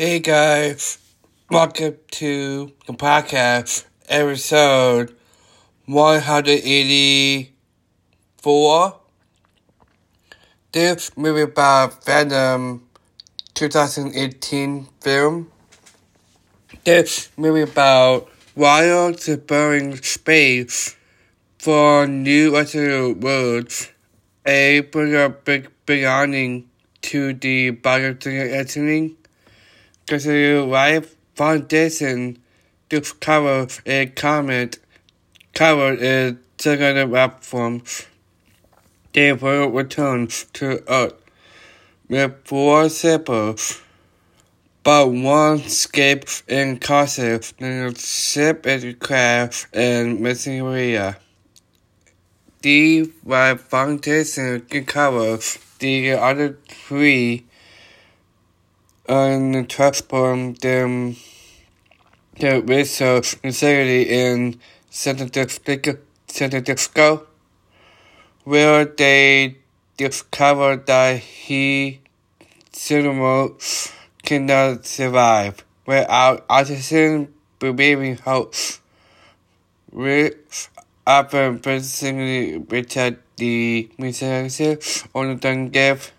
Hey guys, welcome to the podcast episode 184. This movie about Venom 2018 film. This movie about Wild exploring space for new other worlds, a bigger big belonging to the biotic consider life foundation to cover a comet covered in second platform. They will return to Earth with four samples, but one escaped in causes the ship is crashed in missing area. The life foundation cover the other three and transform them the research facility in San Francisco, where they discovered that he cinema cannot survive without oxygen breathing hope. With often personally Richard the researcher on the give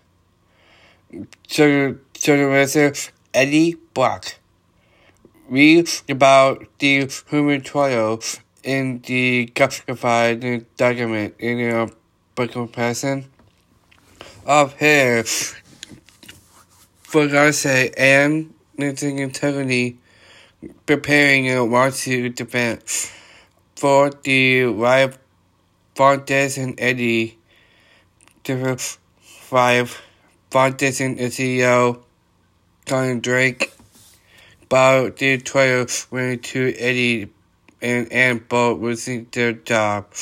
Supervisor Eddie Brock reads about the human trial in the classified document in a comparison of his fiance and losing integrity preparing a lawsuit defense for the life foundation Eddie the life foundation CEO Carlton Drake about the trial went to Eddie and Ann both losing their job.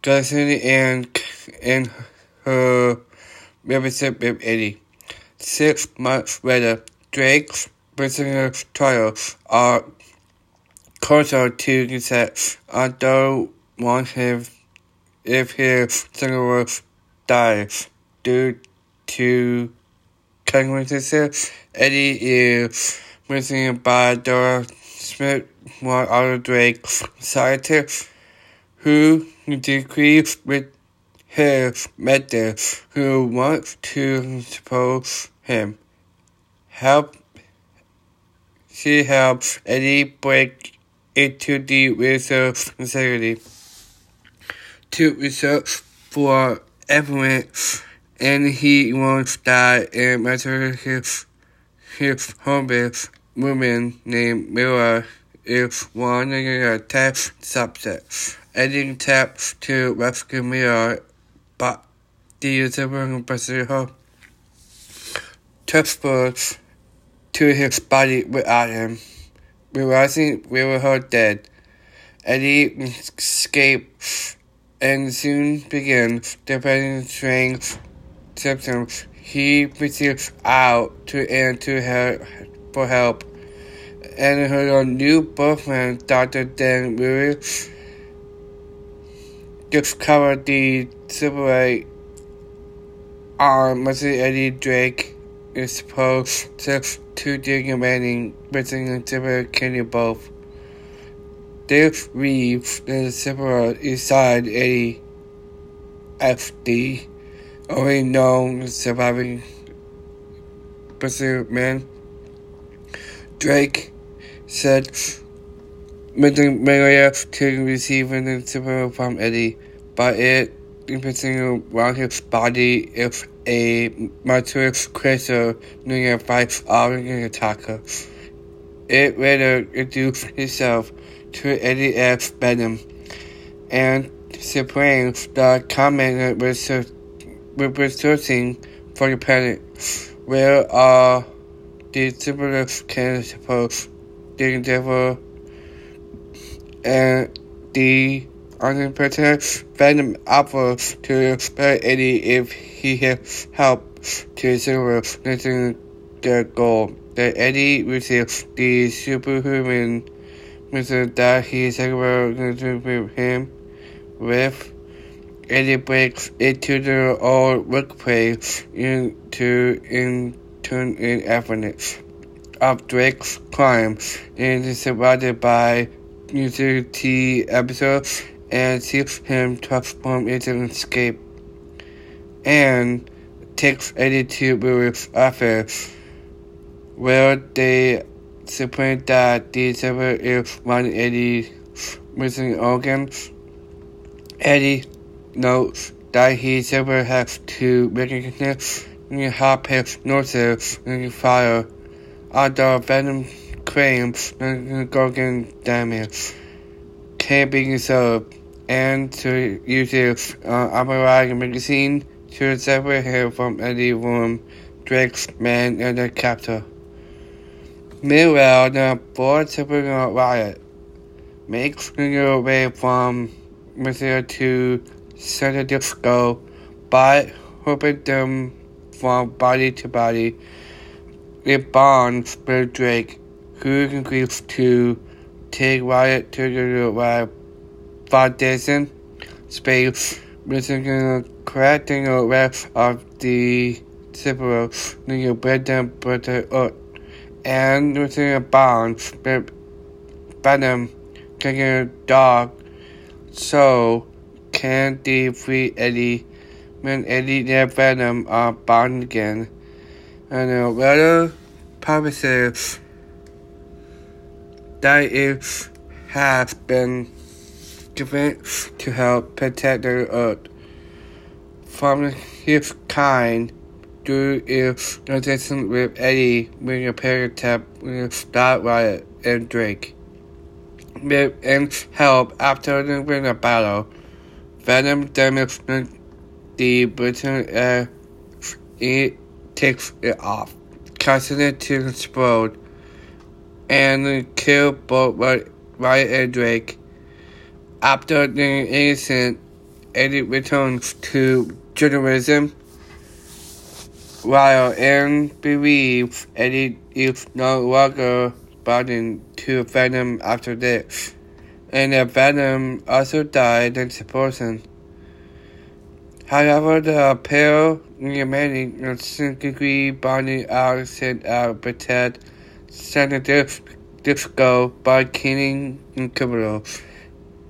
Gussie and and her relationship Eddie. Six months later, Drake's prisoner trial are closer to set, although one him if his single dies due to consequences. Eddie is missing by Dora Skirth, one of Drake's scientists, who disagrees with his method, who wants to suppose him. Help. She helps Eddie break into the research facility to research for evidence and he once died and murdered his, his woman named Mira is one of the test subjects. Eddie taps to rescue Mira, uh, but the user pursues her. Transfers to his body without him. Realizing we were her dead, Eddie escapes and soon began developing strange symptoms. He reached out to Anne to her for help, and her new boyfriend, Dr. Dan Lewis, discovered the separate on Mr. Eddie Drake is supposed to to the remaining missing and Kenny both. They leave the separate inside Eddie FD only known surviving pursuit man. Drake said Maria to receive an support from Eddie, but it imprisoned around his body if a mature creature near fight of an attacker. It later introduced itself to Eddie F. Venom and Supreme the comment was researching for the planet, where are the can suppose the endeavor and the unprotected Venom offers to spare Eddie if he has helped to silver their goal. That Eddie receives the superhuman mission that he silver with him with Eddie breaks into the old workplace into in turn in evidence of Drake's crime and is surrounded by user T episode and sees him transform into an escape and takes Eddie to Brewer's office where they suspect that the server is one Eddie missing organs. Eddie notes that he never has to recognize help his nurses in fire. Although Venom claims organ damage can be and to use it uh, on Operatic magazine to separate him from Eddie from Drake's man and the captor. Meanwhile, the board typical riot makes their way from Malaysia to San Disco by hoping them from body to body. It bonds with Drake, who agrees to take Riot to the Riot Foundation. Space, missing correcting the rest of the Cipro, near Brendan Butter Ut, and missing a bond Venom, taking a dog, so can defeat Eddie when Eddie and Venom are bound again. And uh, the letter promises that it has been given to help protect the earth from his kind through its connection with Eddie when a paratap with Starlight and Drake. With and help after the winner battle, Venom demonstrates the button and it takes it off, causing it to explode and kill both Riot and Drake. After the incident, Eddie returns to journalism while Aaron believes Eddie is no longer bound to Venom after this, and that Venom also died in person. However, the pair remaining degree bonding out sent out protect Senator Disco by killing criminal.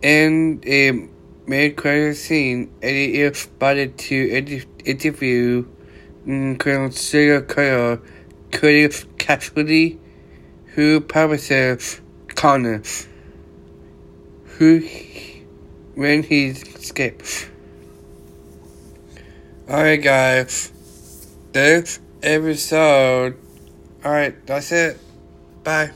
In a mid-credit scene, Eddie is invited to interview Colonel serial killer Cletus Kasady, who promises Connor, who when he escapes. Alright guys, this episode, alright, that's it. Bye.